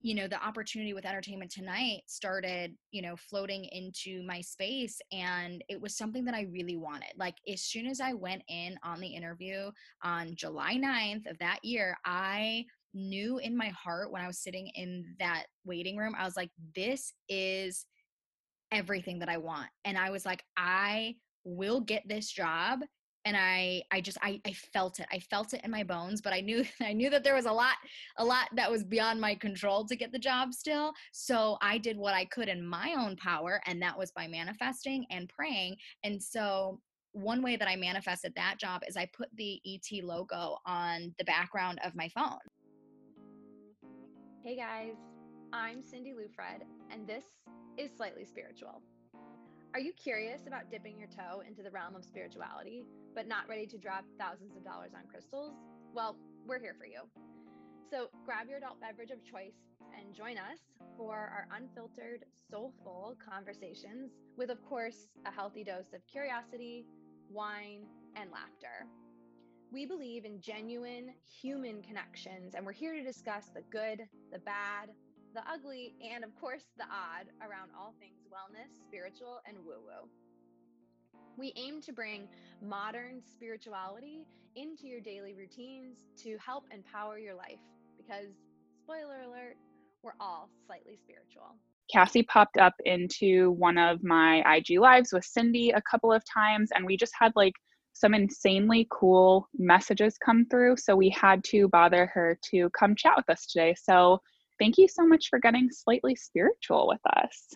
you know the opportunity with entertainment tonight started you know floating into my space and it was something that i really wanted. Like as soon as i went in on the interview on july 9th of that year i knew in my heart when i was sitting in that waiting room i was like this is everything that i want. And i was like i will get this job and I I just I I felt it. I felt it in my bones, but I knew I knew that there was a lot a lot that was beyond my control to get the job still. So I did what I could in my own power and that was by manifesting and praying. And so one way that I manifested that job is I put the ET logo on the background of my phone. Hey guys, I'm Cindy Lufred, and this is Slightly Spiritual. Are you curious about dipping your toe into the realm of spirituality, but not ready to drop thousands of dollars on crystals? Well, we're here for you. So grab your adult beverage of choice and join us for our unfiltered, soulful conversations with, of course, a healthy dose of curiosity, wine, and laughter. We believe in genuine human connections, and we're here to discuss the good, the bad, the ugly, and of course, the odd around all things wellness, spiritual, and woo woo. We aim to bring modern spirituality into your daily routines to help empower your life because, spoiler alert, we're all slightly spiritual. Cassie popped up into one of my IG lives with Cindy a couple of times, and we just had like some insanely cool messages come through. So we had to bother her to come chat with us today. So thank you so much for getting slightly spiritual with us.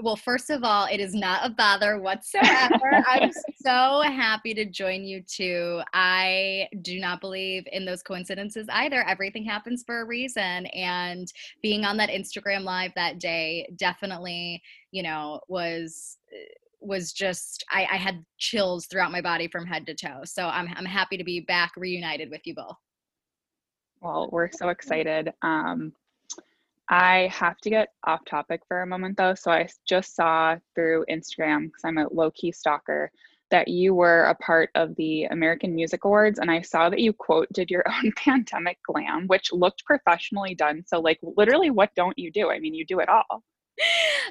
Well, first of all, it is not a bother whatsoever. I'm so happy to join you too. I do not believe in those coincidences either. Everything happens for a reason. And being on that Instagram live that day definitely, you know, was was just I, I had chills throughout my body from head to toe. So I'm I'm happy to be back reunited with you both. Well, we're so excited. Um, I have to get off topic for a moment though. So I just saw through Instagram, because I'm a low key stalker, that you were a part of the American Music Awards. And I saw that you quote did your own pandemic glam, which looked professionally done. So, like, literally, what don't you do? I mean, you do it all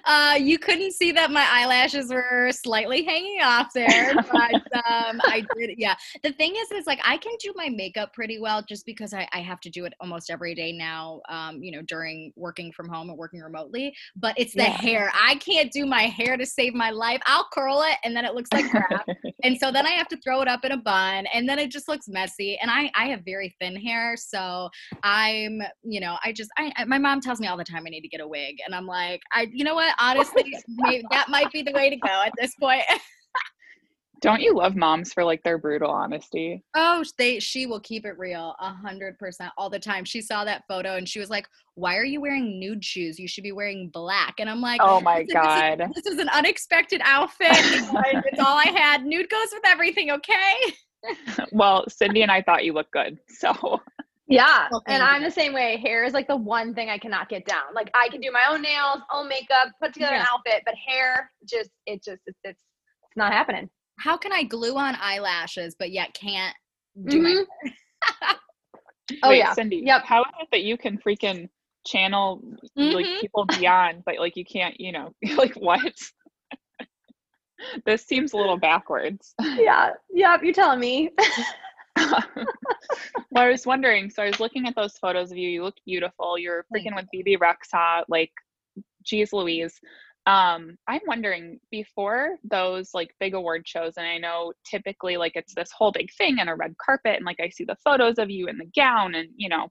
uh, you couldn't see that my eyelashes were slightly hanging off there, but um, I did. Yeah. The thing is, is like I can do my makeup pretty well just because I, I have to do it almost every day now. Um, you know, during working from home and working remotely. But it's the yeah. hair. I can't do my hair to save my life. I'll curl it and then it looks like crap. and so then I have to throw it up in a bun, and then it just looks messy. And I I have very thin hair, so I'm you know I just I my mom tells me all the time I need to get a wig, and I'm like. I, you know what? Oh Honestly, maybe that might be the way to go at this point. Don't you love moms for like their brutal honesty? Oh, they she will keep it real a hundred percent all the time. She saw that photo and she was like, "Why are you wearing nude shoes? You should be wearing black." And I'm like, "Oh my god, this is, this is an unexpected outfit. it's all I had. Nude goes with everything, okay?" well, Cindy and I thought you looked good, so yeah. Well, and I'm the same way. Hair is like the one thing I cannot get down. Like I can do my own nails, own makeup, put together yeah. an outfit, but hair just it just it's, it's it's not happening. How can I glue on eyelashes but yet can't do mm-hmm. my Oh Wait, yeah. Cindy. Yep. How is it that you can freaking channel mm-hmm. like people beyond, but like you can't, you know, like what? this seems a little backwards. Yeah. Yep, you're telling me. well, I was wondering. So I was looking at those photos of you. You look beautiful. You're freaking with Bebe Rexha. Like, geez, Louise. Um, I'm wondering before those like big award shows, and I know typically like it's this whole big thing and a red carpet, and like I see the photos of you in the gown, and you know,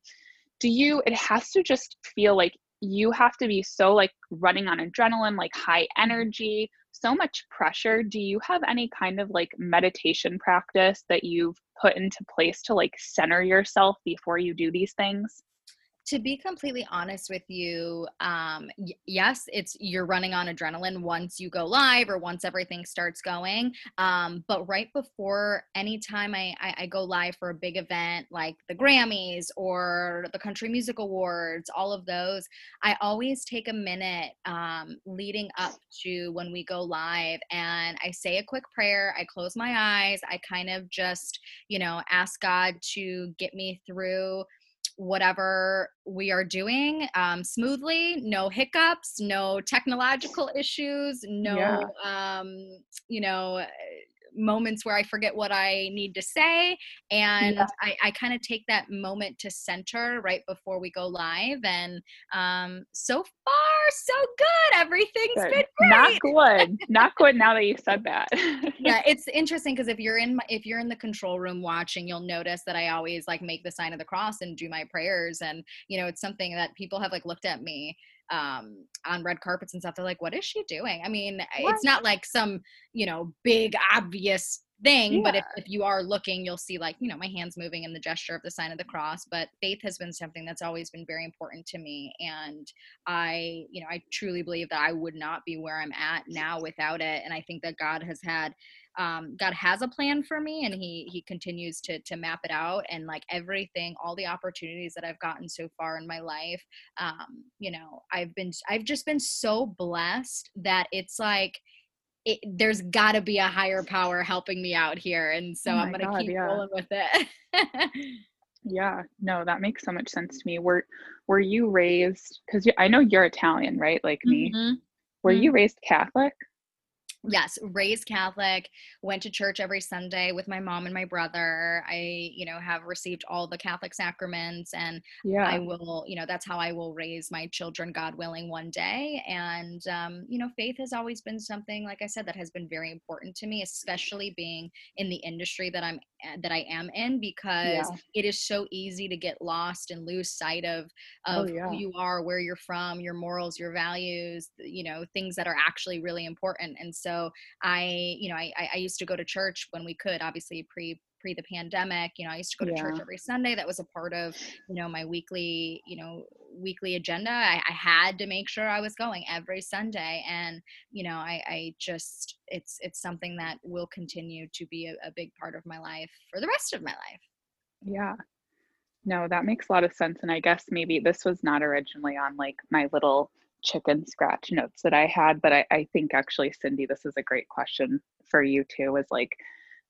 do you? It has to just feel like you have to be so like running on adrenaline, like high mm-hmm. energy, so much pressure. Do you have any kind of like meditation practice that you've put into place to like center yourself before you do these things? To be completely honest with you um, y- yes it's you're running on adrenaline once you go live or once everything starts going um, but right before any time I, I, I go live for a big event like the grammys or the country music awards all of those i always take a minute um, leading up to when we go live and i say a quick prayer i close my eyes i kind of just you know ask god to get me through whatever we are doing um, smoothly, no hiccups, no technological issues, no, yeah. um, you know, moments where I forget what I need to say. And yeah. I, I kind of take that moment to center right before we go live. And um, so far, so good. Everything's good. been great. Not good. Not good now that you said that. yeah, it's interesting because if you're in my, if you're in the control room watching, you'll notice that I always like make the sign of the cross and do my prayers. And, you know, it's something that people have like looked at me um on red carpets and stuff they're like what is she doing i mean what? it's not like some you know big obvious thing yeah. but if, if you are looking you'll see like you know my hands moving in the gesture of the sign of the cross but faith has been something that's always been very important to me and i you know i truly believe that i would not be where i'm at now without it and i think that god has had um, God has a plan for me and he he continues to to map it out and like everything all the opportunities that I've gotten so far in my life um, you know I've been I've just been so blessed that it's like it, there's got to be a higher power helping me out here and so oh I'm going to keep yeah. rolling with it. yeah, no, that makes so much sense to me. Were were you raised cuz I know you're Italian, right? Like me. Mm-hmm. Were mm-hmm. you raised Catholic? Yes raised catholic went to church every sunday with my mom and my brother i you know have received all the catholic sacraments and yeah i will you know that's how i will raise my children god willing one day and um, you know faith has always been something like i said that has been very important to me especially being in the industry that i'm eh, that i am in because yeah. it is so easy to get lost and lose sight of oh, of oh, yeah. who you are where you're from your morals your values you know things that are actually really important and so I, you know, I, I used to go to church when we could, obviously pre pre the pandemic. You know, I used to go to yeah. church every Sunday. That was a part of, you know, my weekly, you know, weekly agenda. I, I had to make sure I was going every Sunday. And, you know, I, I just it's it's something that will continue to be a, a big part of my life for the rest of my life. Yeah. No, that makes a lot of sense. And I guess maybe this was not originally on like my little chicken scratch notes that I had, but I, I think actually, Cindy, this is a great question for you too. Is like,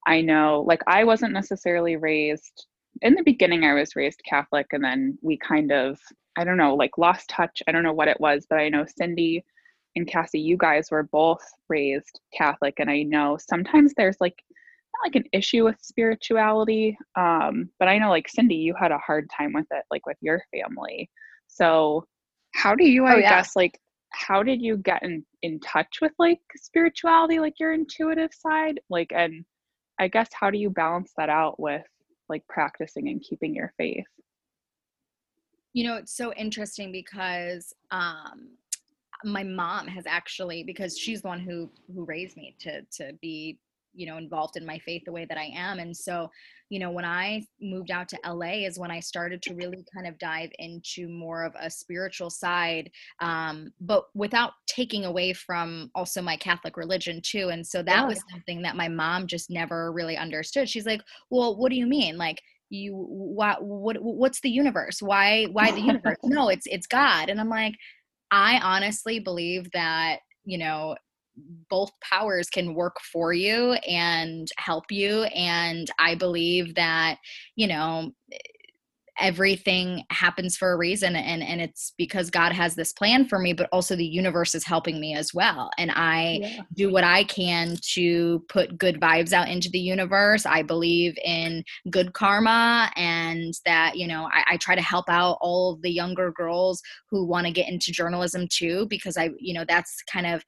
I know, like, I wasn't necessarily raised in the beginning, I was raised Catholic, and then we kind of, I don't know, like lost touch. I don't know what it was, but I know Cindy and Cassie, you guys were both raised Catholic, and I know sometimes there's like, like an issue with spirituality, um, but I know like Cindy, you had a hard time with it, like with your family. So how do you, oh, I yeah. guess, like, how did you get in, in touch with like spirituality, like your intuitive side? Like, and I guess, how do you balance that out with like practicing and keeping your faith? You know, it's so interesting because um, my mom has actually because she's the one who who raised me to to be you know involved in my faith the way that i am. And so you know when i moved out to la is when i started to really kind of dive into more of a spiritual side um, but without taking away from also my catholic religion too. And so that yeah. was something that my mom just never really understood. She's like well what do you mean? Like you what what what's the universe? Why why the universe? No it's it's god. And i'm like i honestly believe that you know both powers can work for you and help you and i believe that you know everything happens for a reason and and it's because god has this plan for me but also the universe is helping me as well and i yeah. do what i can to put good vibes out into the universe i believe in good karma and that you know i, I try to help out all the younger girls who want to get into journalism too because i you know that's kind of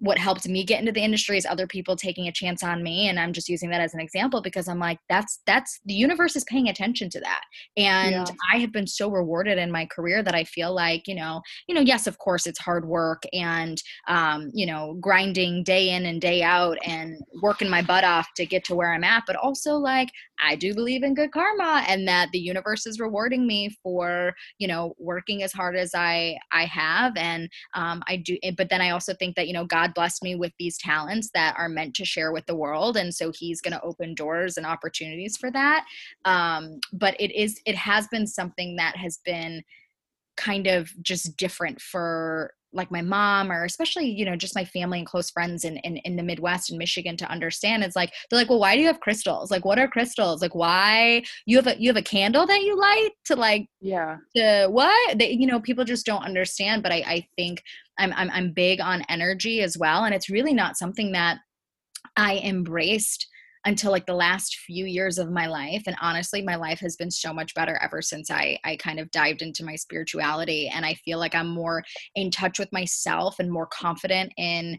what helped me get into the industry is other people taking a chance on me and i'm just using that as an example because i'm like that's that's the universe is paying attention to that and yeah. i have been so rewarded in my career that i feel like you know you know yes of course it's hard work and um, you know grinding day in and day out and working my butt off to get to where i'm at but also like i do believe in good karma and that the universe is rewarding me for you know working as hard as i i have and um, i do but then i also think that you know god blessed me with these talents that are meant to share with the world. And so he's going to open doors and opportunities for that. Um, but it is, it has been something that has been kind of just different for like my mom or especially you know just my family and close friends in, in in the midwest and michigan to understand it's like they're like well why do you have crystals? Like what are crystals? Like why you have a you have a candle that you light to like yeah. to what? They you know people just don't understand but i i think i'm i'm, I'm big on energy as well and it's really not something that i embraced until like the last few years of my life and honestly my life has been so much better ever since i i kind of dived into my spirituality and i feel like i'm more in touch with myself and more confident in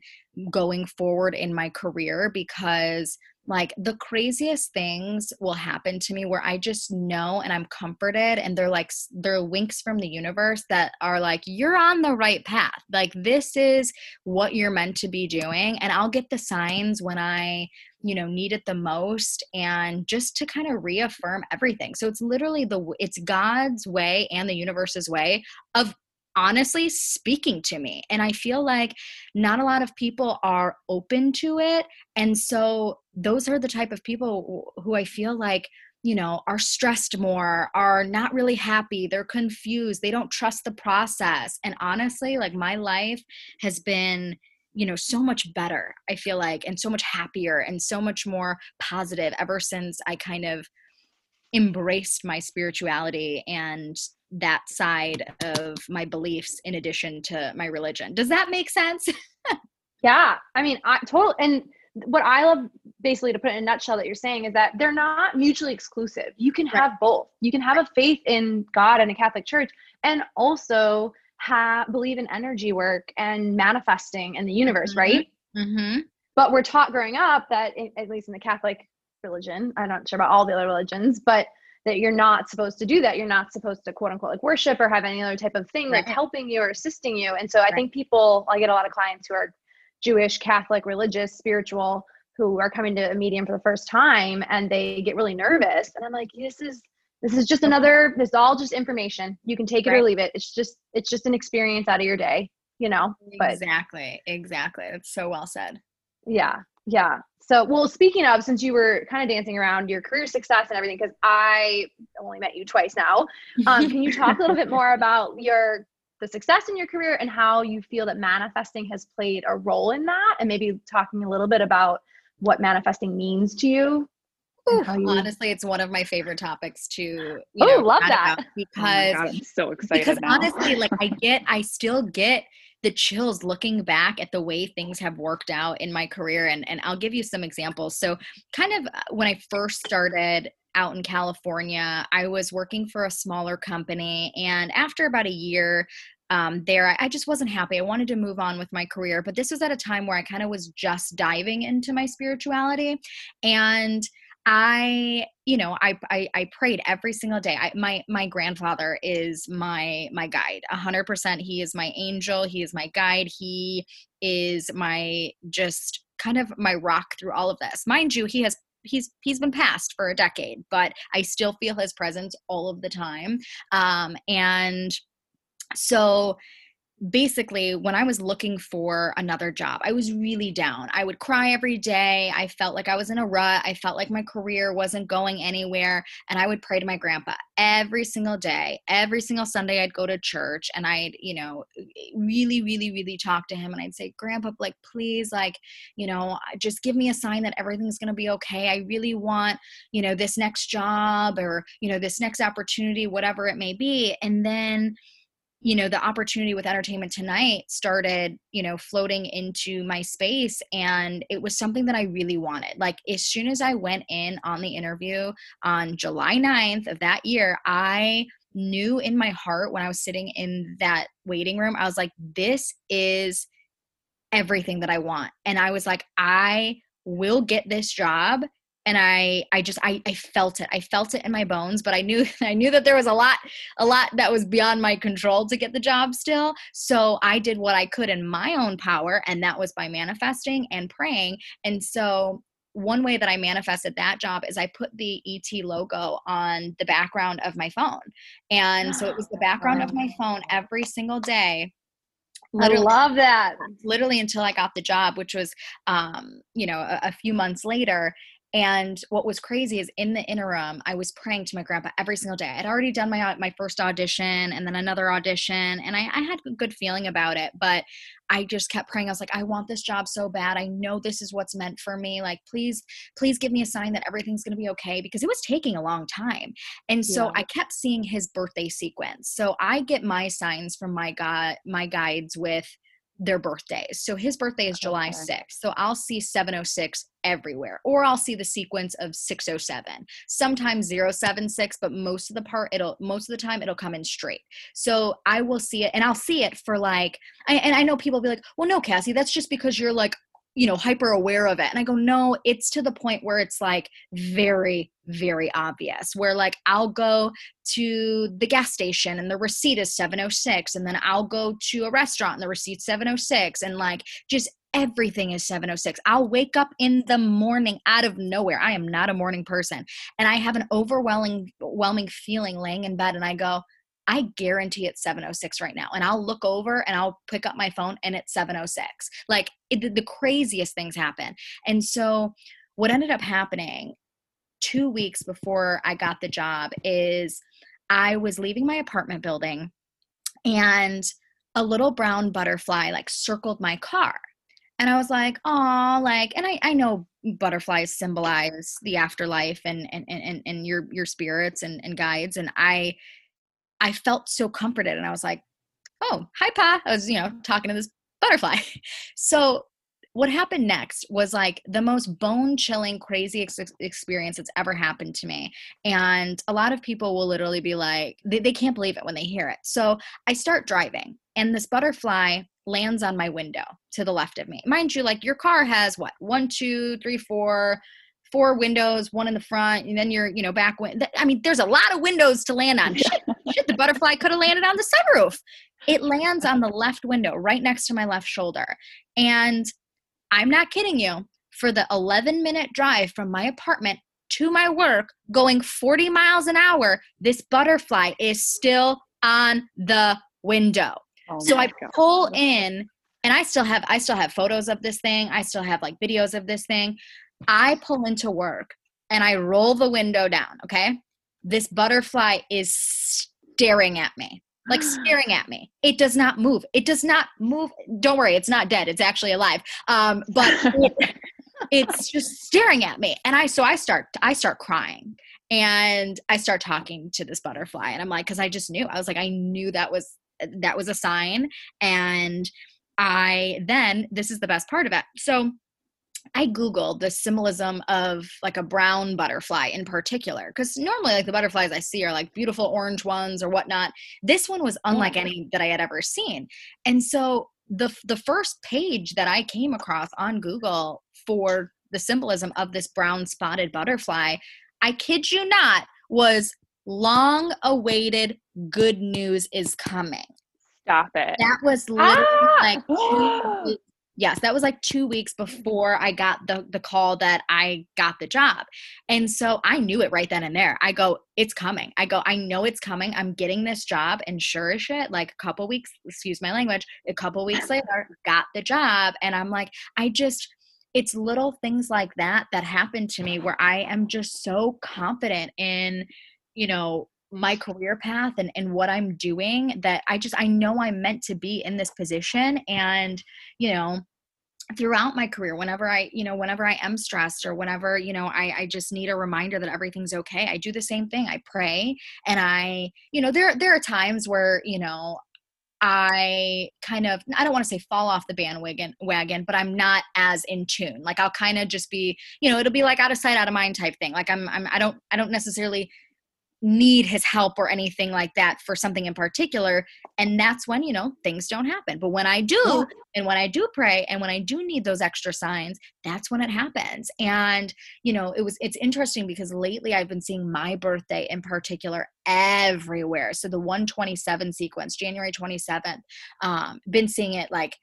going forward in my career because like the craziest things will happen to me where I just know and I'm comforted and they're like they're winks from the universe that are like you're on the right path. Like this is what you're meant to be doing and I'll get the signs when I you know need it the most and just to kind of reaffirm everything so it's literally the it's god's way and the universe's way of honestly speaking to me. And i feel like not a lot of people are open to it. And so those are the type of people who i feel like you know are stressed more are not really happy they're confused they don't trust the process. And honestly like my life has been you know so much better i feel like and so much happier and so much more positive ever since i kind of embraced my spirituality and that side of my beliefs in addition to my religion does that make sense yeah i mean i totally and what i love basically to put in a nutshell that you're saying is that they're not mutually exclusive you can have right. both you can have right. a faith in god and a catholic church and also have believe in energy work and manifesting in the universe, mm-hmm. right? Mm-hmm. But we're taught growing up that, at least in the Catholic religion, I'm not sure about all the other religions, but that you're not supposed to do that. You're not supposed to quote unquote like worship or have any other type of thing right. that's helping you or assisting you. And so I right. think people, I get a lot of clients who are Jewish, Catholic, religious, spiritual, who are coming to a medium for the first time and they get really nervous. And I'm like, this is this is just another this is all just information you can take it right. or leave it it's just it's just an experience out of your day you know but, exactly exactly that's so well said yeah yeah so well speaking of since you were kind of dancing around your career success and everything because i only met you twice now um, can you talk a little bit more about your the success in your career and how you feel that manifesting has played a role in that and maybe talking a little bit about what manifesting means to you you... Honestly, it's one of my favorite topics to you oh, know, love that oh because oh God, I'm so excited. Because now. honestly, like I get, I still get the chills looking back at the way things have worked out in my career, and and I'll give you some examples. So, kind of uh, when I first started out in California, I was working for a smaller company, and after about a year, um, there. I just wasn't happy. I wanted to move on with my career, but this was at a time where I kind of was just diving into my spirituality. And I, you know, I, I, I prayed every single day. I, my my grandfather is my my guide. A hundred percent. He is my angel. He is my guide. He is my just kind of my rock through all of this. Mind you, he has he's he's been passed for a decade, but I still feel his presence all of the time. Um, and so basically when i was looking for another job i was really down. I would cry every day. I felt like i was in a rut. I felt like my career wasn't going anywhere and i would pray to my grandpa every single day. Every single sunday i'd go to church and i'd you know really really really talk to him and i'd say grandpa like please like you know just give me a sign that everything's going to be okay. I really want you know this next job or you know this next opportunity whatever it may be. And then you know the opportunity with entertainment tonight started you know floating into my space and it was something that i really wanted. Like as soon as i went in on the interview on july 9th of that year i knew in my heart when i was sitting in that waiting room i was like this is everything that i want. And i was like i will get this job and i i just I, I felt it. I felt it in my bones but i knew i knew that there was a lot a lot that was beyond my control to get the job still. So i did what i could in my own power and that was by manifesting and praying. And so one way that I manifested that job is I put the ET logo on the background of my phone. And so it was the background of my phone every single day Literally, I love that. Literally until I got the job, which was, um, you know, a, a, few months later And what was crazy is in the interim, I was praying to my grandpa every single day. I'd already done my my first audition and then another audition, and I, I had a good feeling about it. But I just kept praying. I was like, I want this job so bad. I know this is what's meant for me. Like, please, please give me a sign that everything's going to be okay because it was taking a long time. And so yeah. I kept seeing his birthday sequence. So I get my signs from my god, my guides with their birthdays. So his birthday is July okay. 6th. So I'll see 706 everywhere or I'll see the sequence of 607. Sometimes 076, but most of the part it'll most of the time it'll come in straight. So I will see it and I'll see it for like I, and I know people will be like, "Well, no, Cassie, that's just because you're like you know hyper aware of it and i go no it's to the point where it's like very very obvious where like i'll go to the gas station and the receipt is 706 and then i'll go to a restaurant and the receipt 706 and like just everything is 706 i'll wake up in the morning out of nowhere. I am not a morning person and i have an overwhelming overwhelming feeling laying in bed and i go I guarantee it's 706 right now. And I'll look over and I'll pick up my phone and it's 706. Like it, the craziest things happen. And so what ended up happening two weeks before I got the job is I was leaving my apartment building and a little brown butterfly like circled my car. And I was like, oh, like, and I, I know butterflies symbolize the afterlife and, and, and, and your, your spirits and, and guides. And I, I felt so comforted and I was like, oh, hi, Pa. I was, you know, talking to this butterfly. So what happened next was like the most bone chilling, crazy ex- experience that's ever happened to me. And a lot of people will literally be like, they, they can't believe it when they hear it. So I start driving and this butterfly lands on my window to the left of me. Mind you, like your car has what, one, two, three, four, four windows, one in the front, and then you're, you know, back. Win- I mean, there's a lot of windows to land on. Shit, shit, the butterfly could have landed on the sunroof. It lands on the left window, right next to my left shoulder. And I'm not kidding you. For the 11 minute drive from my apartment to my work, going 40 miles an hour, this butterfly is still on the window. Oh so I God. pull in and I still have I still have photos of this thing. I still have like videos of this thing. I pull into work and I roll the window down, okay? This butterfly is staring at me, like staring at me. It does not move. It does not move. Don't worry, it's not dead. It's actually alive. Um, but it, it's just staring at me. And I, so I start, I start crying and I start talking to this butterfly and I'm like, cause I just knew, I was like, I knew that was, that was a sign. And I then, this is the best part of it. So I Googled the symbolism of like a brown butterfly in particular, because normally, like the butterflies I see are like beautiful orange ones or whatnot. This one was unlike any that I had ever seen. And so the the first page that I came across on Google for the symbolism of this brown spotted butterfly, I kid you not, was long awaited good news is coming. Stop it. That was literally ah! like two yes that was like two weeks mm-hmm. before i got the the call that i got the job. And so i knew it right then and there. I go it's coming. I go i know it's coming. I'm getting this job. And sure as shit like a couple weeks excuse my language a couple weeks later got the job. And i'm like i just it's little things like that that happen to me where i am just so confident in you know my career path and, and what I'm doing that I just I know I'm meant to be in this position. And you know throughout my career whenever i you know whenever i am stressed or whenever you know I, I just need a reminder that everything's okay i do the same thing i pray and i you know there there are times where you know I kind of I don't want to say fall off the bandwagon wagon, but I'm not as in tune. Like I'll kind of just be, you know, it'll be like out of sight, out of mind type thing. Like I'm I'm I don't I don't necessarily need his help or anything like that for something in particular and that's when you know things don't happen. But when i do and when i do pray and when i do need those extra signs that's when it happens. And you know it was it's interesting because lately i've been seeing my birthday in particular everywhere. So the 127 sequence january 27th um been seeing it like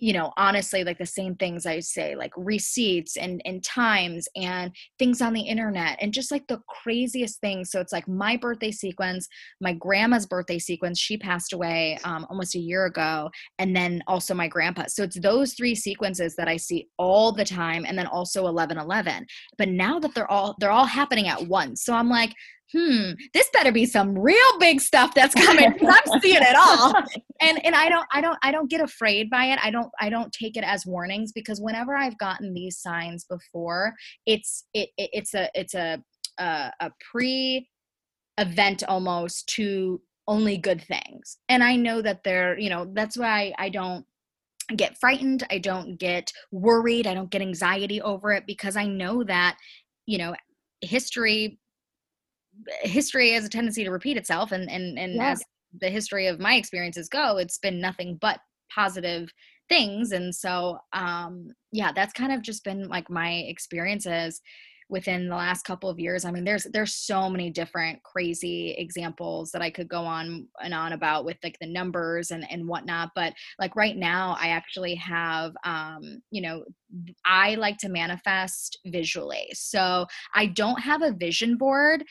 you know honestly like the same things i say like receipts and and times and things on the internet and just like the craziest things. So it's like my birthday sequence my grandma's birthday sequence she passed away um, almost a year ago and then also my grandpa. So it's those three sequences that i see all the time and then also 11 11 but now that they're all they're all happening at once. So i'm like hmm, this better be some real big stuff that's coming. I'm seeing it all. And and I don't I don't I don't get afraid by it. I don't I don't take it as warnings because whenever I've gotten these signs before, it's it, it it's a it's a a, a pre event almost to only good things. And I know that they're, you know, that's why I don't get frightened. I don't get worried. I don't get anxiety over it because I know that, you know, history history has a tendency to repeat itself and and and as the history of my experiences go it's been nothing but positive things. And so um yeah that's kind of just been like my experiences within the last couple of years. I mean there's there's so many different crazy examples that i could go on and on about with like the numbers and and whatnot. But like right now i actually have um you know i like to manifest visually. So i don't have a vision board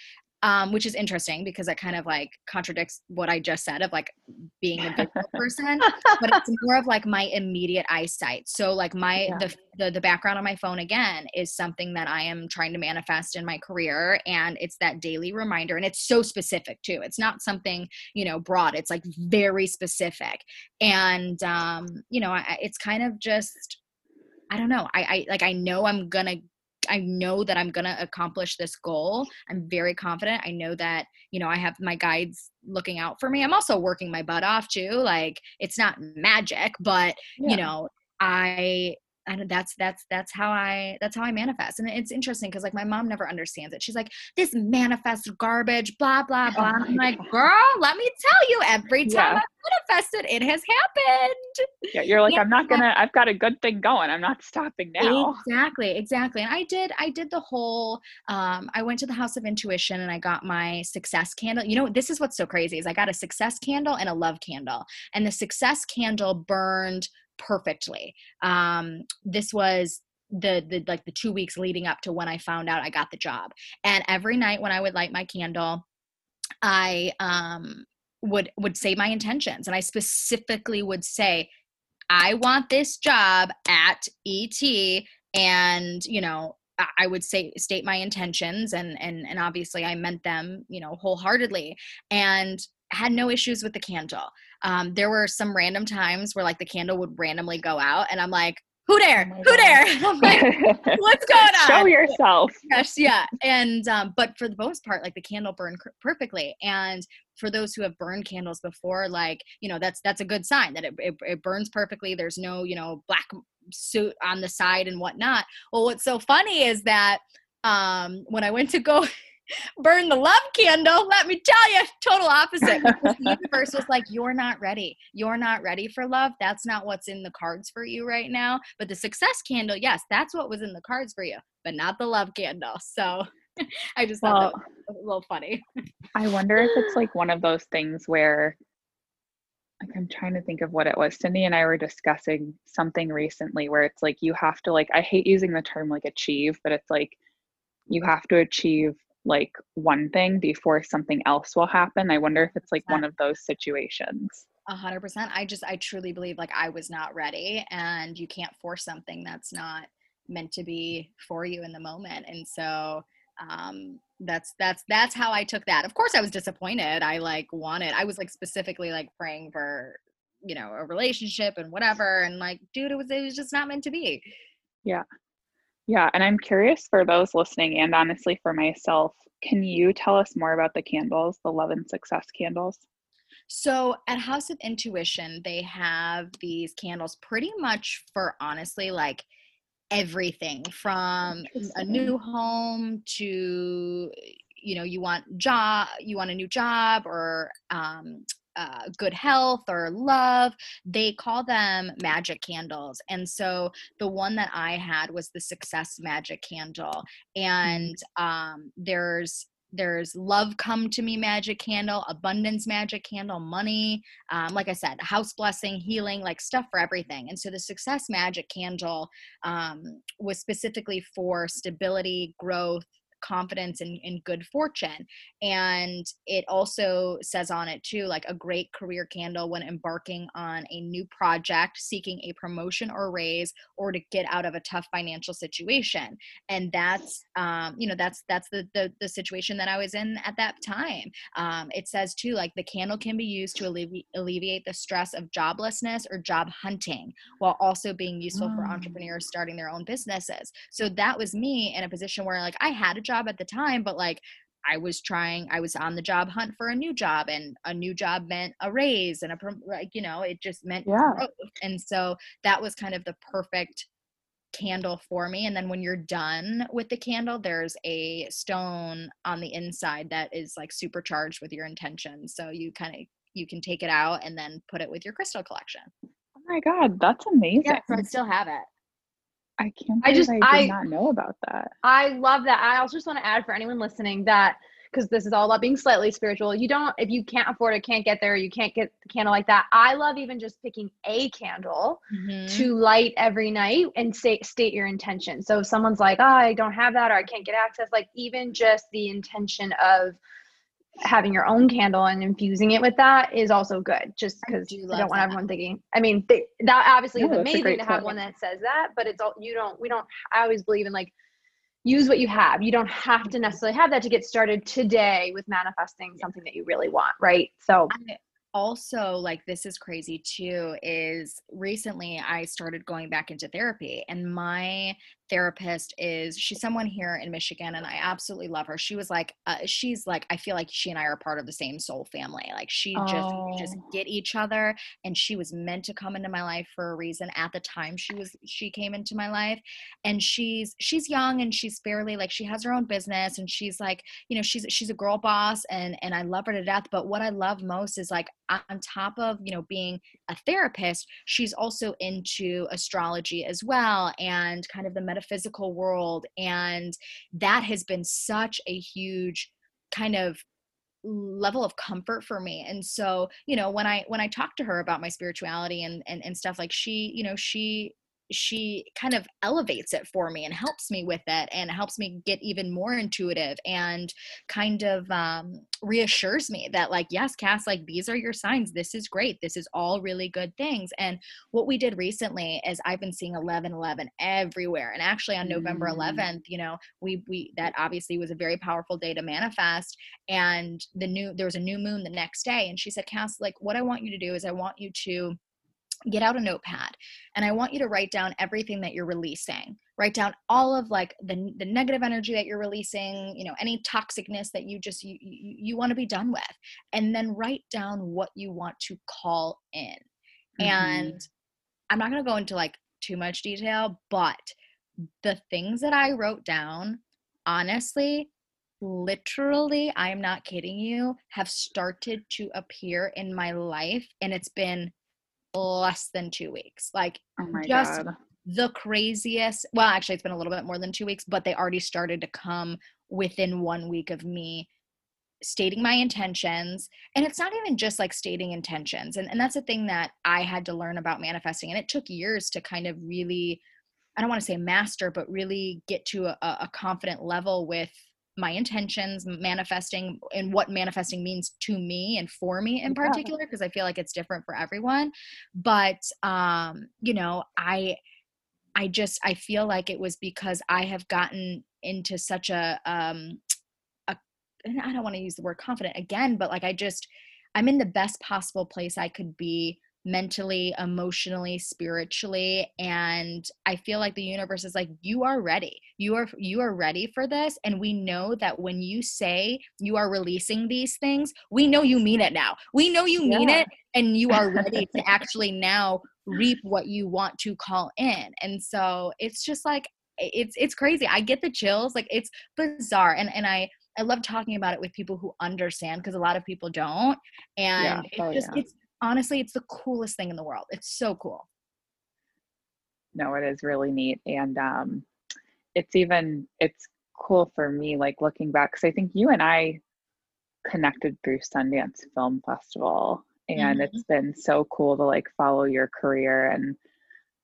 um, which is interesting because it kind of like contradicts what I just said of like being a visual person, but it's more of like my immediate eyesight. So like my yeah. the, the the background on my phone again is something that I am trying to manifest in my career, and it's that daily reminder, and it's so specific too. It's not something you know broad. It's like very specific, and um, you know I, it's kind of just I don't know. I, I like I know I'm gonna I know that I'm going to accomplish this goal. I'm very confident. I know that, you know, I have my guides looking out for me. I'm also working my butt off too. Like it's not magic, but yeah. you know, I and that's that's that's how i that's how i manifest and it's interesting because like my mom never understands it she's like this manifest garbage blah blah blah oh i'm like God. girl let me tell you every time yeah. i manifested it has happened yeah you're like yeah. i'm not gonna i've got a good thing going i'm not stopping now exactly exactly and i did i did the whole um i went to the house of intuition and i got my success candle you know this is what's so crazy is i got a success candle and a love candle and the success candle burned perfectly. Um, this was the the like the two weeks leading up to when I found out I got the job. And every night when I would light my candle, I um would would say my intentions and I specifically would say I want this job at ET and you know I would say state my intentions and and and obviously I meant them you know wholeheartedly and had no issues with the candle. Um, there were some random times where like the candle would randomly go out, and I'm like, "Who there? Oh Who there?" like, What's going on? Show yourself. Yes, yeah. And um, but for the most part, like the candle burned perfectly, and for those who have burned candles before, like you know, that's that's a good sign that it, it, it burns perfectly. There's no you know black suit on the side and whatnot. Well, what's so funny is that um, when I went to go burn the love candle. Let me tell you, total opposite. the universe was like, You're not ready. You're not ready for love. That's not what's in the cards for you right now. But the success candle, yes, that's what was in the cards for you, but not the love candle. So I just thought that was a little funny. I wonder if it's like one of those things where like I'm trying to think of what it was. Cindy and I were discussing something recently where it's like you have to like I hate using the term like achieve, but it's like you have to achieve like one thing before something else will happen. I wonder if it's like one of those situations. A hundred percent. I just I truly believe like I was not ready and you can't force something that's not meant to be for you in the moment. And so um that's that's that's how I took that. Of course I was disappointed. I like wanted I was like specifically like praying for you know a relationship and whatever and like dude it was it was just not meant to be. Yeah. Yeah, and I'm curious for those listening and honestly for myself, can you tell us more about the candles, the love and success candles? So at House of Intuition, they have these candles pretty much for honestly like everything from a new home to you know you want job you want a new job or um, uh, good health or love. They call them magic candles. And so the one that I had was the success magic candle. Mm. And um, there's there's love come to me magic candle abundance magic candle money um, like i said house blessing healing like stuff for everything and so the success magic candle um, was specifically for stability growth confidence and, and good fortune. And it also says on it too, like a great career candle when embarking on a new project, seeking a promotion or raise, or to get out of a tough financial situation. And that's, um, you know, that's that's the, the the situation that I was in at that time. Um, it says too, like the candle can be used to allevi- alleviate the stress of joblessness or job hunting, while also being useful for entrepreneurs starting their own businesses. So that was me in a position where like I had a job at the time, but like I was trying, I was on the job hunt for a new job, and a new job meant a raise and a, like, you know, it just meant yeah. growth. And so that was kind of the perfect candle for me. And then when you're done with the candle, there's a stone on the inside that is like supercharged with your intention. So you kind of, you can take it out and then put it with your crystal collection. Oh my God, that's amazing. Yeah, so I still have it. I can't. I just I did I, not know about that. I love that. I also just want to add for anyone listening that because this is all about being slightly spiritual. You don't if you can't afford it, can't get there, you can't get the candle like that. I love even just picking a candle mm-hmm. to light every night and state state your intention. So if someone's like, oh, I don't have that or I can't get access, like even just the intention of having your own candle and infusing it with that is also good just because do I don't want everyone thinking I mean they, that obviously is amazing to have one that says that but it's all you don't we don't I always believe in like use what you have. You don't have to necessarily have that to get started today with manifesting something that you really want right? So I, also like this is crazy too is recently i started going back into therapy and my therapist is she's someone here in Michigan and I absolutely love her. She was like uh, she's like I feel like she and I are part of the same soul family. Like she oh. just just get each other and she was meant to come into my life for a reason at the time she was she came into my life and she's she's young and she's fairly like she has her own business and she's like you know she's she's a girl boss and and I love her to death but what I love most is like on top of you know being a therapist she's also into astrology as well and kind of the metaphysical world and that has been such a huge kind of level of comfort for me. And so you know when i when i talk to her about my spirituality and and, and stuff like she you know she she kind of elevates it for me and helps me with it and helps me get even more intuitive and kind of um, reassures me that like yes cass like these are your signs. This is great. This is all really good things. And what we did recently is i've been seeing 11 11 everywhere. And actually on november 11th mm. you know we we that obviously was a very powerful day to manifest. And the new there was a new moon the next day. And she said cass like what i want you to do is i want you to get out a notepad and i want you to write down everything that you're releasing write down all of like the, the negative energy that you're releasing you know any toxicness that you just you, you, you want to be done with and then write down what you want to call in mm-hmm. and i'm not going to go into like too much detail but the things that i wrote down honestly literally i am not kidding you have started to appear in my life and it's been less than two weeks. Like oh just God. the craziest. Well, actually, it's been a little bit more than two weeks, but they already started to come within one week of me stating my intentions and it's not even just like stating intentions and, and that's a thing that i had to learn about manifesting and it took years to kind of really i don't want to say master but really get to a, a confident level with my intentions manifesting and what manifesting means to me and for me in particular because i feel like it's different for everyone. But um you know i i just i feel like it was because i have gotten into such a um a i don't want to use the word confident again but like i just i'm in the best possible place i could be mentally, emotionally, spiritually and I feel like the universe is like you are ready. You are you are ready for this and we know that when you say you are releasing these things, we know you mean it now. We know you mean yeah. it and you are ready to actually now reap what you want to call in. And so it's just like it's it's crazy. I get the chills. Like it's bizarre and and I I love talking about it with people who understand because a lot of people don't. And yeah. oh, it just yeah. it's honestly, it's the coolest thing in the world. It's so cool. No, it is really neat. And um, it's even, it's cool for me, like looking back, because I think you and I connected through Sundance Film Festival, and mm-hmm. it's been so cool to like follow your career and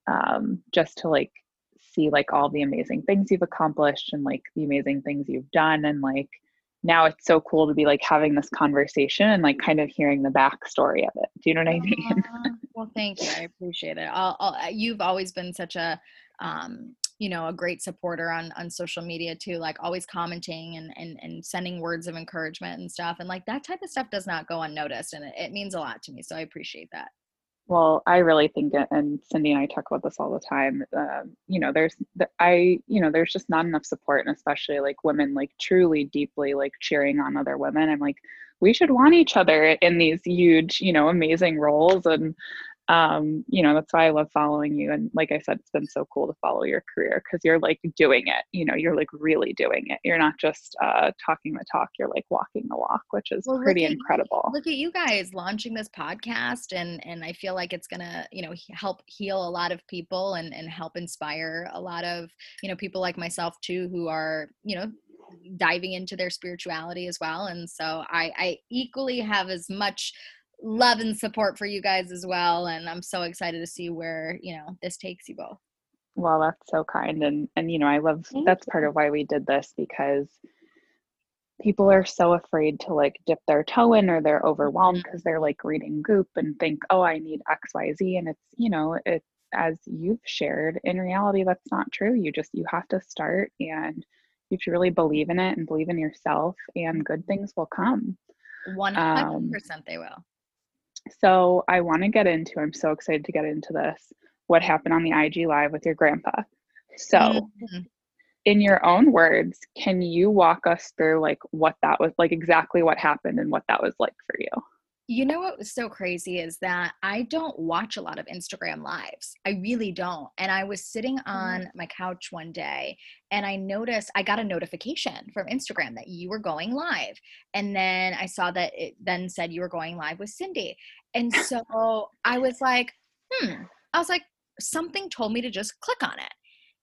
um, just to like see like all the amazing things you've accomplished and like the amazing things you've done and like now it's so cool to be like having this conversation and like kind of hearing the backstory of it. Do you know what I mean? well, thank you. I appreciate it. I'll, I'll, you've always been such a um, you know a great supporter on on social media too like always commenting and and, and sending words of encouragement and stuff and like that type of stuff does not go unnoticed and it, it means a lot to me so i appreciate that well i really think it, and cindy and i talk about this all the time uh, you know there's i you know there's just not enough support and especially like women like truly deeply like cheering on other women i'm like we should want each other in these huge you know amazing roles and um, you know, that's why I love following you. And like I said, it's been so cool to follow your career because you're like doing it, you know, you're like really doing it. You're not just uh, talking the talk, you're like walking the walk, which is well, pretty look incredible. At, look at you guys launching this podcast and, and I feel like it's gonna, you know, help heal a lot of people and, and help inspire a lot of, you know, people like myself too, who are, you know, diving into their spirituality as well and so I, I equally have as much love and support for you guys as well and i'm so excited to see where you know this takes you both well that's so kind and and you know i love Thank that's you. part of why we did this because people are so afraid to like dip their toe in or they're overwhelmed because mm-hmm. they're like reading goop and think oh i need xyz and it's you know it's, as you've shared in reality that's not true you just you have to start and you have to really believe in it and believe in yourself and good things will come 100% um, they will so I want to get into, I'm so excited to get into this, what happened on the IG Live with your grandpa. So, mm-hmm. in your own words, can you walk us through like what that was like, exactly what happened and what that was like for you? You know what was so crazy is that I don't watch a lot of Instagram lives. I really don't. And I was sitting on mm. my couch one day and I noticed I got a notification from Instagram that you were going live. And then I saw that it then said you were going live with Cindy. And so I was like, hmm. I was like, something told me to just click on it.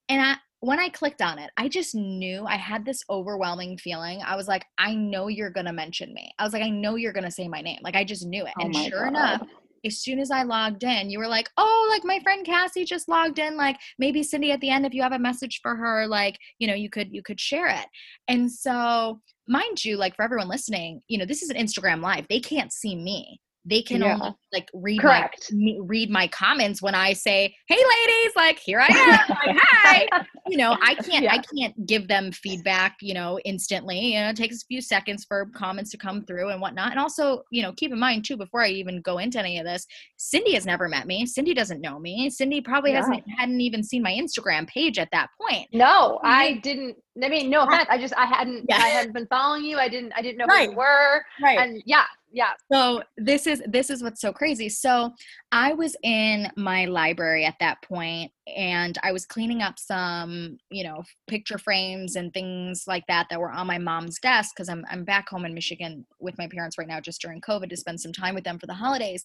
And I, when I clicked on it, I just knew I had this overwhelming feeling. I was like, I know you're going to mention me. I was like, I know you're going to say my name. Like, I just knew it. Oh and sure God. enough, as soon as I logged in, you were like, oh, like my friend Cassie just logged in. Like, maybe Cindy at the end, if you have a message for her, like, you know, you could, you could share it. And so, mind you, like for everyone listening, you know, this is an Instagram live. They can't see me they can yeah. only like read Correct. my read my comments when I say, "Hey, ladies, like here I am, like hi." You know, I can't yeah. I can't give them feedback, you know, instantly. You know, it takes a few seconds for comments to come through and whatnot. And also, you know, keep in mind too, before I even go into any of this, Cindy has never met me. Cindy doesn't know me. Cindy probably yeah. hasn't hadn't even seen my Instagram page at that point. No, I didn't. I mean, no offense. I just I hadn't Yeah, I hadn't been following you. I didn't I didn't know right. who you were. Right. And yeah, yeah. So this is this is what's so crazy. So i was in my library at that point and i was cleaning up some you know picture frames and things like that that were on my mom's desk because I'm, I'm back home in michigan with my parents right now just during covid to spend some time with them for the holidays.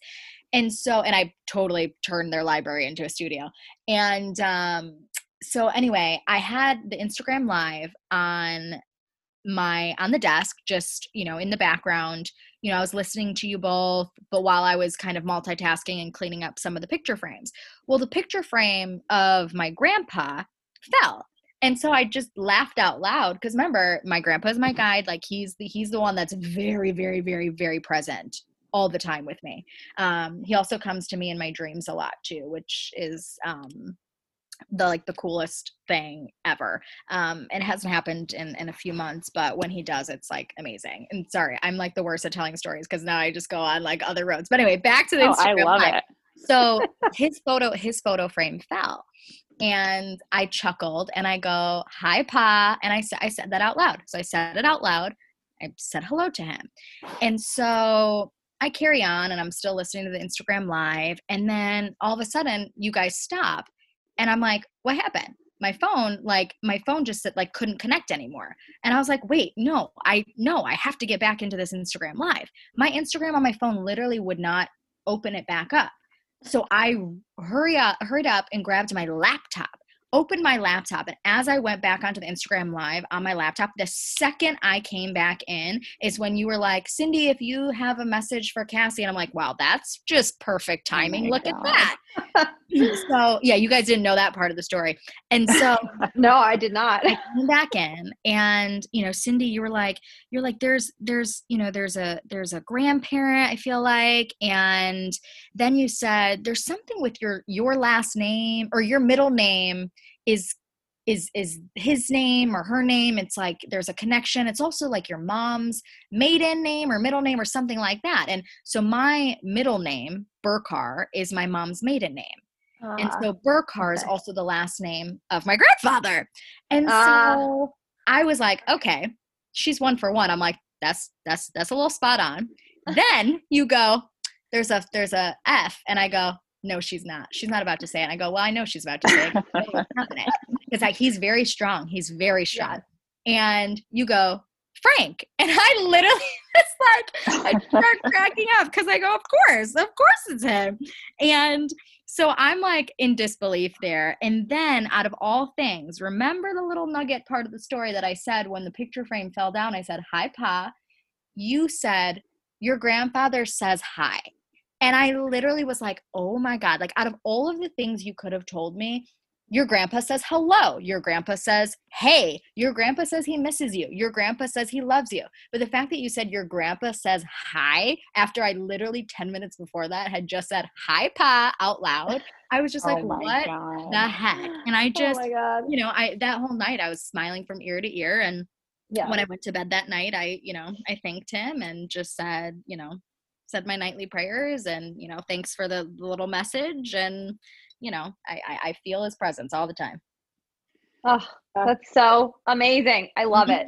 And so and i totally turned their library into a studio. And um so anyway i had the instagram live on my on the desk just you know in the background. You know i was listening to you both but while i was kind of multitasking and cleaning up some of the picture frames. Well the picture frame of my grandpa fell. And so i just laughed out loud because remember my grandpa's my guide like he's the he's the one that's very very very very present all the time with me. Um, he also comes to me in my dreams a lot too which is um, the like the coolest thing ever. Um and it hasn't happened in in a few months but when he does it's like amazing. And sorry i'm like the worst at telling stories because now i just go on like other roads. But anyway back to the oh, Instagram i love live. it. So his photo his photo frame fell and i chuckled and i go hi pa and i said i said that out loud. So i said it out loud. I said hello to him. And so I carry on and I'm still listening to the Instagram live. And then all of a sudden, you guys stop and i'm like what happened my phone like my phone just said like couldn't connect anymore and i was like wait no i no i have to get back into this instagram live my instagram on my phone literally would not open it back up so i hurry up hurried up and grabbed my laptop opened my laptop and as I went back onto the Instagram live on my laptop, the second I came back in is when you were like, Cindy, if you have a message for Cassie, and I'm like, wow, that's just perfect oh timing. Oh Look God. at that. so yeah, you guys didn't know that part of the story. And so no, I did not. I came back in and you know, Cindy, you were like, you're like, there's there's, you know, there's a there's a grandparent, I feel like, and then you said there's something with your your last name or your middle name is is is his name or her name it's like there's a connection it's also like your mom's maiden name or middle name or something like that and so my middle name burkar is my mom's maiden name. Uh, and so burkar okay. is also the last name of my grandfather. And uh, so i was like okay she's one for one. I'm like that's that's that's a little spot on. Then you go there's a there's a f and i go no, she's not. She's not about to say it. And I go, well, I know she's about to say it. Because like, he's very strong. He's very strong. Yeah. And you go, Frank. And I literally it's like, I start cracking up because I go, of course, of course it's him. And so I'm like in disbelief there. And then out of all things, remember the little nugget part of the story that I said when the picture frame fell down? I said, Hi, Pa. You said, Your grandfather says hi. And I literally was like, oh my God, like out of all of the things you could have told me, your grandpa says hello. Your grandpa says, hey. Your grandpa says he misses you. Your grandpa says he loves you. But the fact that you said your grandpa says hi after I literally 10 minutes before that had just said hi, Pa out loud, I was just like, oh what God. the heck? And I oh just, oh you know, I that whole night I was smiling from ear to ear. And yeah. when I went to bed that night, I, you know, I thanked him and just said, you know, said my nightly prayers and you know thanks for the, little message and you know I, I, I feel his presence all the time. Oh that's so amazing. I love it.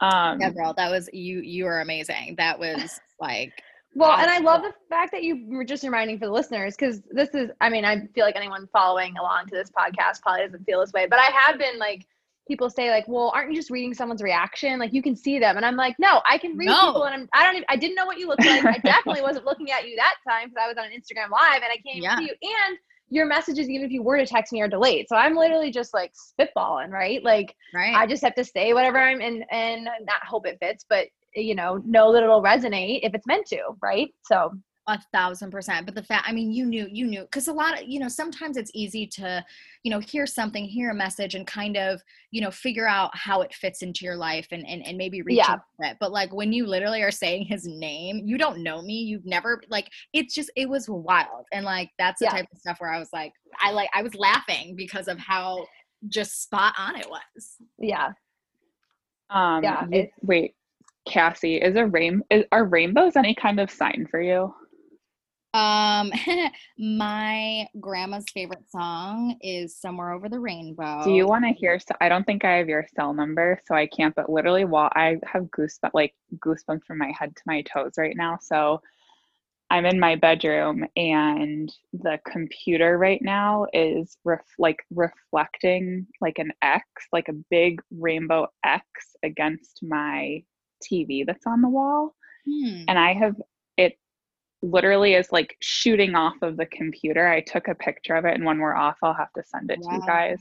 Um yeah girl that was you you are amazing. That was like well and i love the fact that you were just reminding for the listeners because this is i mean i feel like anyone following along to this podcast probably doesn't feel this way but i have been like people say like, well, aren't you just reading someone's reaction? Like you can see them. And I'm like, no, I can read no. people and I'm, I don't even, I didn't know what you looked like. I definitely wasn't looking at you that time because I was on Instagram live and I can't yeah. see you. And your messages, even if you were to text me, are delayed. So I'm literally just like spitballing, right? Like right. I just have to say whatever I'm and and not hope it fits, but you know, know that it'll resonate if it's meant to, right? So a thousand percent but the fact i mean you knew you knew because a lot of you know sometimes it's easy to you know hear something hear a message and kind of you know figure out how it fits into your life and and, and maybe reach yeah. it but like when you literally are saying his name you don't know me you've never like it's just it was wild and like that's the yeah. type of stuff where i was like i like i was laughing because of how just spot on it was yeah um yeah it, wait Cassie, is a rain is, are rainbows any kind of sign for you? Um, my grandma's favorite song is "Somewhere Over the Rainbow." Do you want to hear? So I don't think I have your cell number, so I can't. But literally, while I have goosebumps, like goosebumps from my head to my toes right now. So I'm in my bedroom, and the computer right now is ref- like reflecting like an X, like a big rainbow X against my TV that's on the wall. Hmm. And I have literally is like shooting off of the computer. I took a picture of it, and when we're off, I'll have to send it wow. to you guys.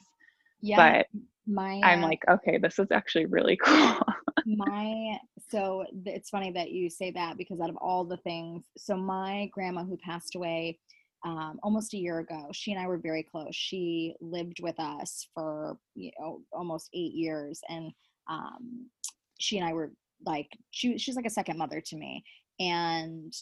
Yeah, but my uh, I'm like, okay, this is actually really cool. my so it's funny that you say that because out of all the things, so my grandma who passed away um, almost a year ago, she and I were very close. She lived with us for you know almost eight years, and um, she and I were like she she's like a second mother to me, and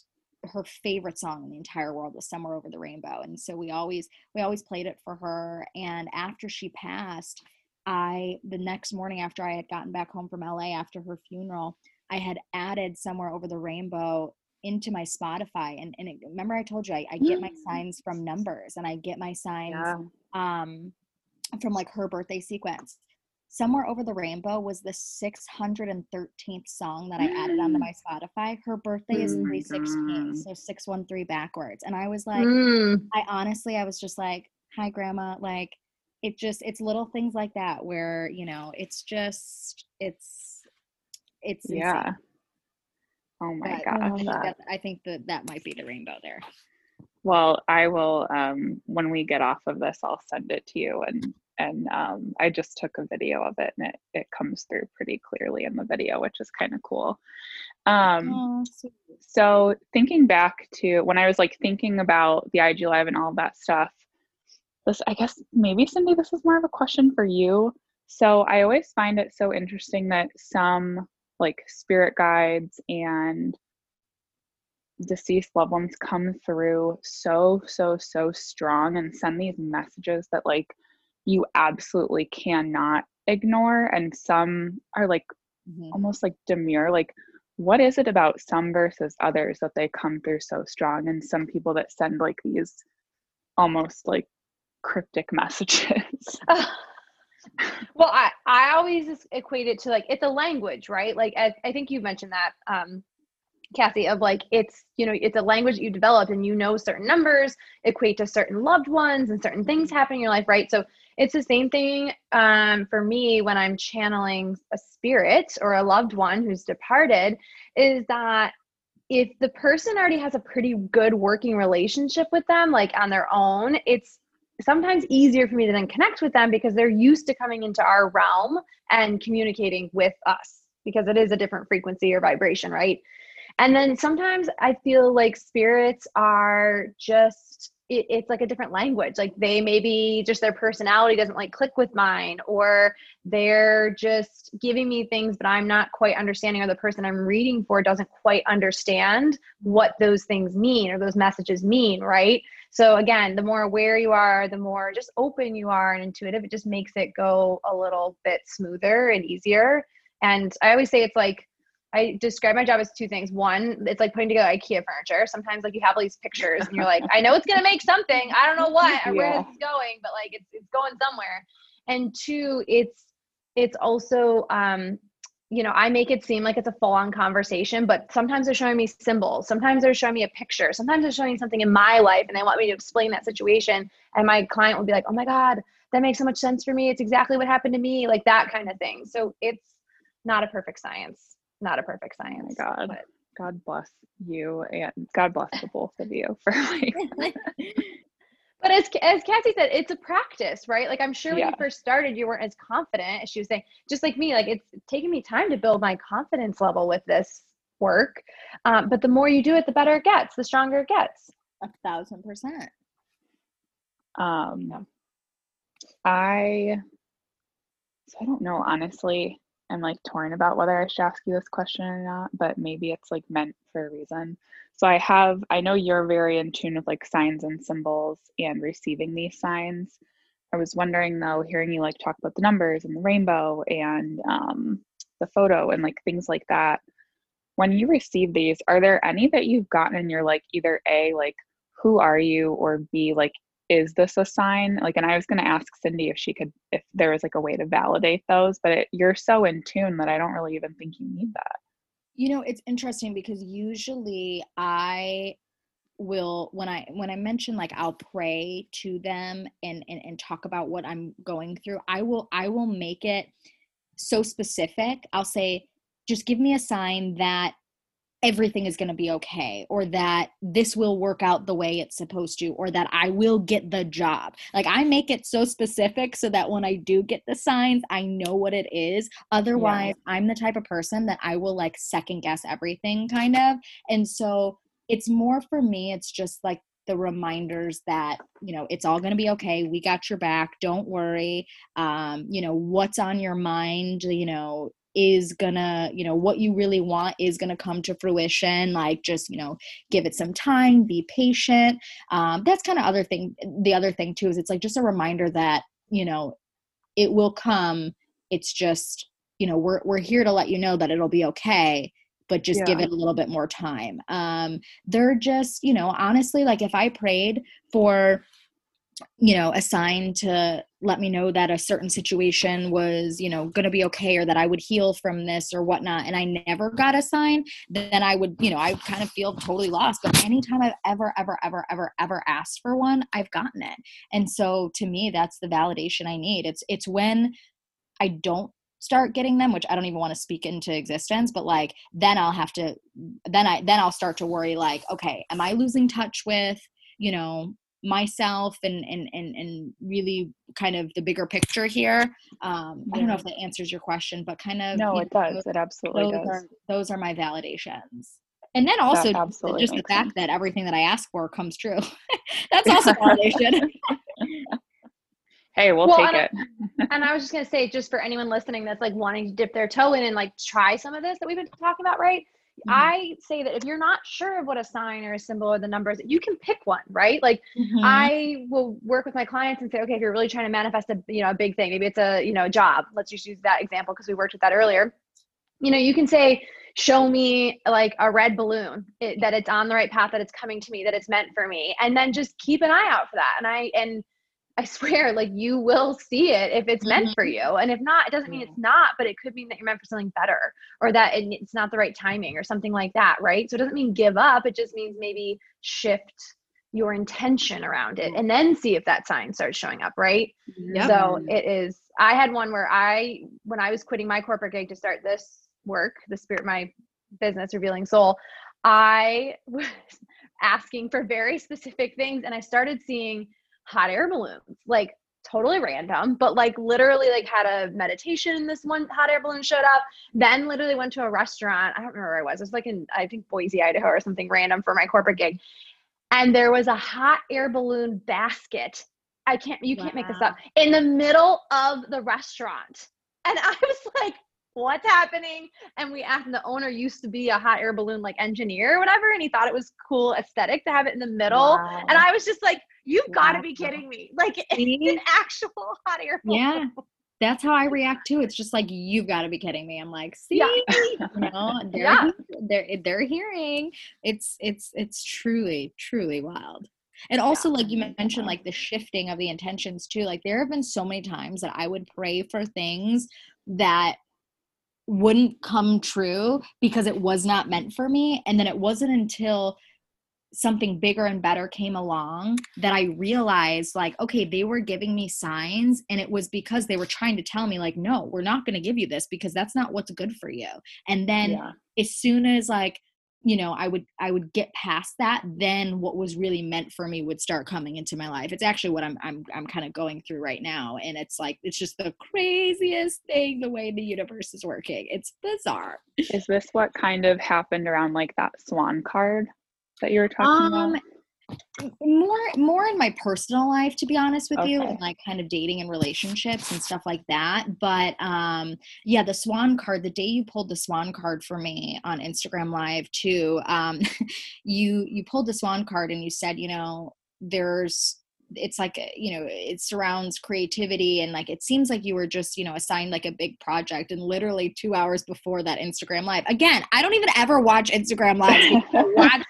her favorite song in the entire world was somewhere over the rainbow and so we always we always played it for her and after she passed i the next morning after i had gotten back home from la after her funeral i had added somewhere over the rainbow into my spotify and, and it, remember i told you I, I get my signs from numbers and i get my signs yeah. um from like her birthday sequence Somewhere Over the Rainbow was the 613th song that I added onto mm. my Spotify. Her birthday is 316, so 613 backwards. And I was like, mm. I honestly, I was just like, hi, grandma. Like, it just, it's little things like that where, you know, it's just, it's, it's, yeah. Oh my but, gosh. I think that that might be the rainbow there. Well, I will, um, when we get off of this, I'll send it to you and and um, I just took a video of it, and it it comes through pretty clearly in the video, which is kind of cool. Um, oh, so thinking back to when I was like thinking about the IG Live and all that stuff, this I guess maybe Cindy, this is more of a question for you. So I always find it so interesting that some like spirit guides and deceased loved ones come through so so so strong and send these messages that like you absolutely cannot ignore and some are like mm-hmm. almost like demure like what is it about some versus others that they come through so strong and some people that send like these almost like cryptic messages well i i always equate it to like it's a language right like i, I think you mentioned that um Cassie, of like it's you know it's a language you developed and you know certain numbers equate to certain loved ones and certain things happen in your life, right? So it's the same thing um, for me when I'm channeling a spirit or a loved one who's departed, is that if the person already has a pretty good working relationship with them, like on their own, it's sometimes easier for me to then connect with them because they're used to coming into our realm and communicating with us because it is a different frequency or vibration, right? And then sometimes I feel like spirits are just it, it's like a different language. Like they maybe just their personality doesn't like click with mine or they're just giving me things but i'm not quite understanding or the person i'm reading for doesn't quite understand what those things mean or those messages mean right? So again the more aware you are the more just open you are and intuitive it just makes it go a little bit smoother and easier. And i always say it's like I describe my job as two things. One, it's like putting together IKEA furniture. Sometimes like you have all these pictures and you're like, I know it's gonna make something. I don't know what or yeah. where it's going, but like it's it's going somewhere. And two, it's it's also um, you know, I make it seem like it's a full-on conversation, but sometimes they're showing me symbols. Sometimes they're showing me a picture. Sometimes they're showing me something in my life and they want me to explain that situation. And my client will be like, Oh my God, that makes so much sense for me. It's exactly what happened to me, like that kind of thing. So it's not a perfect science not a perfect science. God. But. God bless you and God bless the both of you for like But as as Cassie said, it's a practice, right? Like I'm sure when yeah. you first started, you weren't as confident as she was saying. Just like me, like it's taken me time to build my confidence level with this work. Um, but the more you do it, the better it gets, the stronger it gets. A thousand percent. Um, I so I don't know honestly. I'm like torn about whether I should ask you this question or not, but maybe it's like meant for a reason. So I have, I know you're very in tune with like signs and symbols and receiving these signs. I was wondering though, hearing you like talk about the numbers and the rainbow and um, the photo and like things like that. When you receive these, are there any that you've gotten and you're like either A, like, who are you, or B, like, is this a sign? Like and i was going to ask cindy if she could if there was like a way to validate those but it, you're so in tune that i don't really even think you need that. You know it's interesting because usually i will when i when i mention like i'll pray to them and, and and talk about what i'm going through i will i will make it so specific. I'll say just give me a sign that everything is going to be okay or that this will work out the way it's supposed to or that I will get the job. Like I make it so specific so that when I do get the signs, I know what it is. Otherwise, yeah. I'm the type of person that I will like second guess everything kind of. And so it's more for me it's just like the reminders that you know it's all going to be okay we got your back don't worry um you know what's on your mind you know is gonna you know what you really want is gonna come to fruition like just you know give it some time be patient. Um, that's kind of other thing the other thing too is it's like just a reminder that you know it will come. It's just you know we're we're here to let you know that it'll be okay but just yeah. give it a little bit more time. Um they're just you know honestly like if i prayed for you know a sign to let me know that a certain situation was you know going to be okay or that i would heal from this or whatnot and i never got a sign then i would you know i kind of feel totally lost but anytime i've ever ever ever ever ever asked for one i've gotten it and so to me that's the validation i need it's it's when i don't start getting them which i don't even want to speak into existence but like then i'll have to then i then i'll start to worry like okay am i losing touch with you know myself and and and, and really kind of the bigger picture here. Um, I don't know if that answers your question, but kind of no, it know, does. It absolutely those does. are those are my validations. And then also just, the fact sense. that everything that I ask for comes true. That's also validation. Hey, we'll Well, take and it. and I was just gonna say, just for anyone listening that's like wanting to dip their toe in and like try some of this that we've been talking about, right? Mhm. I say that if you're not sure of what a sign or a symbol or the numbers, you can pick one, right? Like Mhm. I will work with my clients and say, okay, if you're really trying to manifest a you know a big thing, maybe it's a you know a job. Let's just use that example because we worked with that earlier. You know, you can say, show me like a red balloon it, that it's on the right path, that it's coming to me, that it's meant for me, and then just keep an eye out for that. And I and I swear, like you will see it if it's meant for mm-hmm. you, and if not, it doesn't mean it's not, but it could mean that you're meant for something better, or that it's not the right timing, or something like that, right? So it doesn't mean give up. It just means maybe shift your intention around it mm-hmm. and then see if that sign starts showing up right Yep. so it is i had one where i when i was quitting my corporate gig to start this work the spirit my business revealing soul i was asking for very specific things and i started seeing hot air balloons like totally random but like literally like had a meditation this one hot air balloon showed up then literally went to a restaurant i don't remember where i was it was like in i think boise idaho or something random for my corporate gig and there was a hot air balloon basket. I can't, you can't make this up in the middle of the restaurant. And I was like, what's happening? And we asked, and the owner used to be a hot air balloon like engineer or whatever. And he thought it was cool aesthetic to have it in the middle. Wow. And I was just like, you've got to be kidding me. Like it's an actual hot air balloon. Yeah. That's how I react too. It's just like you've got to be kidding me. I'm like, see, Yeah. you know, they're Yeah. they're they're hearing. It's it's it's truly truly wild. And also, like you mentioned, like the shifting of the intentions too. Like there have been so many times that I would pray for things that wouldn't come true because it was not meant for me, and then it wasn't until something bigger and better came along that I realized like okay they were giving me signs and it was because they were trying to tell me like no we're not going to give you this because that's not what's good for you. And then yeah. as soon as like you know I would I would get past that then what was really meant for me would start coming into my life. It's actually what I'm I'm I'm kind of going through right now and it's like it's just the craziest thing the way the universe is working. It's bizarre. Is this what kind of happened around like that swan card that you were talking Um, about? more more in my personal life to be honest with you and like kind of dating and relationships and stuff like that but um yeah the swan card the day you pulled the swan card for me on instagram live too um you you pulled the swan card and you said you know there's it's like you know it surrounds creativity and like it seems like you were just you know assigned like a big project and literally two hours before that instagram live again i don't even ever watch instagram live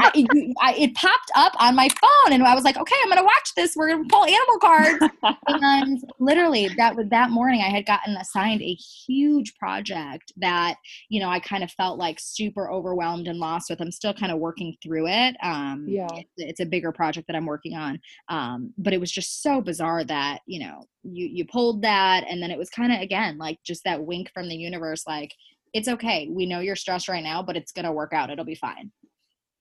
I watch I, you- I- it popped up on my phone and i was like okay i'm gonna watch this. We're gonna pull animal cards. And literally that was that morning i had gotten assigned a huge project that you know i kind of felt like super overwhelmed and lost with. I'm still kind of working through it. Um Yeah. it's, it's a bigger project that i'm working on. Um but it was just so bizarre that you know you you pulled that and then it was kind of again like just that wink from the universe like it's okay. We know you're stressed right now but it's gonna work out. It'll be fine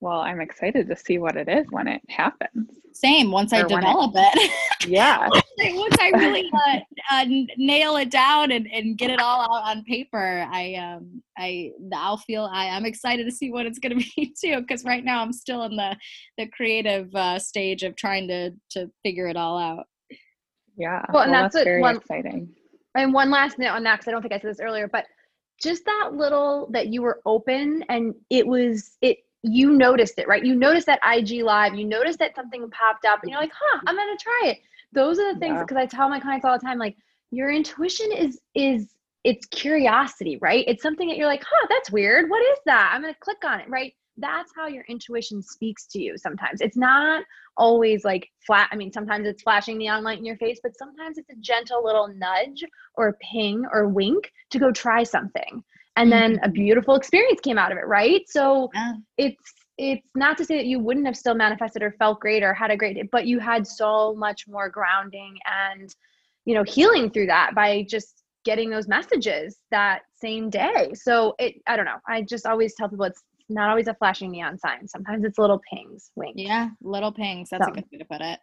well, I'm excited to see what it is when it happens. same once i Or when it- develop it Yeah. once I really uh, uh, nail it down and, and get it all out on paper, I um I I'll feel I I'm excited to see what it's gonna be too. Because right now I'm still in the the creative uh, stage of trying to to figure it all out. Yeah. Well, and that's what very one- exciting. And one last note on that, because I don't think I said this earlier, but just that little that you were open and it was it you noticed it, right? You noticed that IG live, you noticed that something popped up, and you're like, huh, I'm gonna try it. Those are the things Yeah. because I tell my clients all the time, like, your intuition is is it's curiosity, right? It's something that you're like, huh, that's weird. What is that? I'm gonna click on it, right? That's how your intuition speaks to you sometimes. It's not always like flat. I mean, sometimes it's flashing neon light in your face, but sometimes it's a gentle little nudge or ping or wink to go try something. And then mm-hmm. a beautiful experience came out of it, right? So Yeah. it's it's not to say that you wouldn't have still manifested or felt great or had a great day, but you had so much more grounding and you know healing through that by just getting those messages that same day. So it I don't know. I just always tell people it's not always a flashing neon sign. Sometimes it's little pings, winks. Yeah, little pings. That's So. a good way to put it.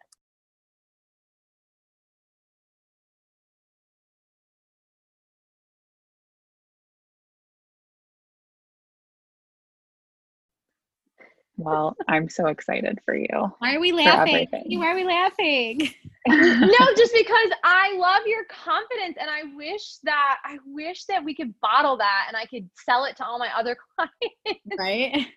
Well, I'm so excited for you. Why are we laughing? Why are we laughing? no, just because I love your confidence and I wish that I wish that we could bottle that and I could sell it to all my other clients. Right.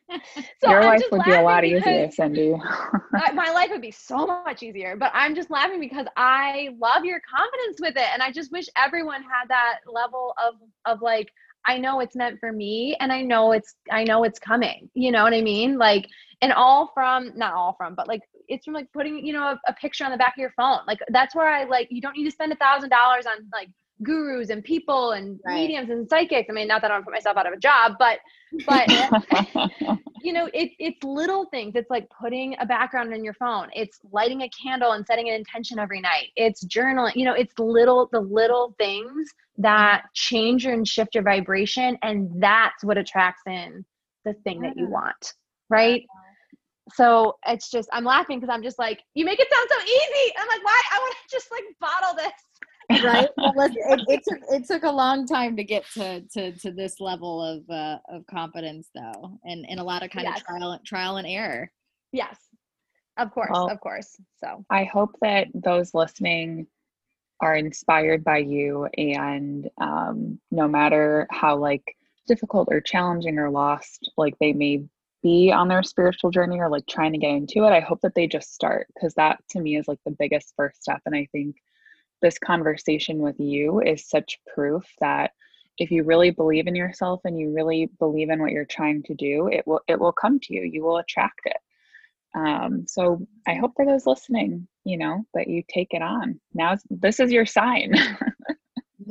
so your I'm life would be a lot easier, Cindy. my life would be so much easier, but I'm just laughing because I love your confidence with it and I just wish everyone had that level of of like I know it's meant for me and I know it's I know it's coming. You know what I mean? Like and all from not all from, but like it's from like putting, you know, a, a picture on the back of your phone. Like that's where I like you don't need to spend a thousand dollars on like gurus and people and right. mediums and psychics. I mean, not that I don't put myself out of a job, but but you know, it's it's little things. It's like putting a background in your phone. It's lighting a candle and setting an intention every night. It's journaling. You know, it's little the little things that mm-hmm. change and shift your vibration, and that's what attracts in the thing that you mm-hmm. want. Right. So it's just I'm laughing because I'm just like, you make it sound so easy. I'm like, why? I want to just like bottle this right? Well, it, it, took it took a long time to get to to to this level of uh of competence though and and a lot of kind yes. of trial trial and error. Yes. Of course well, of course so. I hope that those listening are inspired by you and um no matter how like difficult or challenging or lost like they may be on their spiritual journey or like trying to get into it i hope that they just start because that to me is like the biggest first step and i think this conversation with you is such proof that if you really believe in yourself and you really believe in what you're trying to do it will it will come to you. You will attract it. Um, so i hope for those listening you know that you take it on. Now this is your sign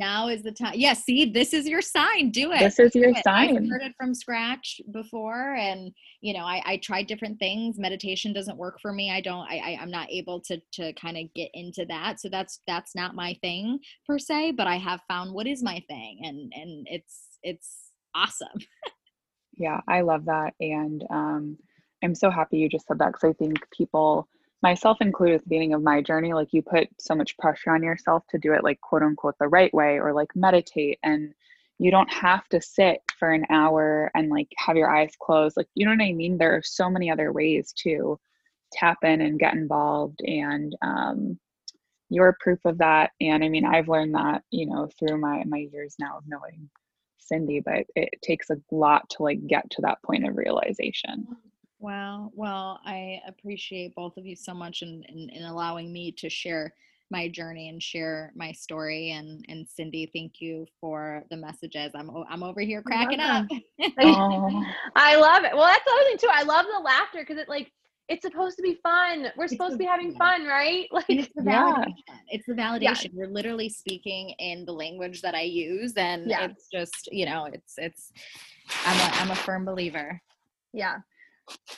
now is the time. Yeah, see, this is your sign. Do it. This is your sign. I've heard it from scratch before, and you know, I, I tried different things. Meditation doesn't work for me. I don't. I, I I'm not able to to kind of get into that. So that's that's not my thing per se. But I have found what is my thing, and and it's it's awesome. yeah, I love that, and um, I'm so happy you just said that because I think people myself included at the beginning of my journey like you put so much pressure on yourself to do it like quote unquote the right way or like meditate and you don't have to sit for an hour and like have your eyes closed. Like you know what i mean? There are so many other ways to tap in and get involved and um, you're proof of that. And i mean i've learned that you know through my my years now of knowing cindy but it takes a lot to like get to that point of realization Wow. Well, I appreciate both of you so much in, in, in, allowing me to share my journey and share my story. And and Cindy, thank you for the messages. I'm I'm over here cracking up. I love it. Well, that's the other thing too. I love the laughter because it like it's supposed to be fun. We're it's supposed to be having fun, right? Like it's the validation. Yeah. It's the validation. Yeah. You're literally speaking in the language that I use, and yeah. it's just you know, it's it's. I'm a I'm a firm believer. Yeah.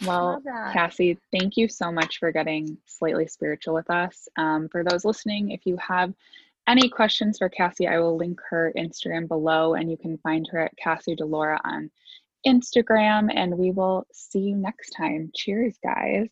Well, Cassie, thank you so much for getting slightly spiritual with us. Um, for those listening, if you have any questions for Cassie, I will link her Instagram below, and you can find her at Cassie Delora on Instagram. And we will see you next time. Cheers, guys.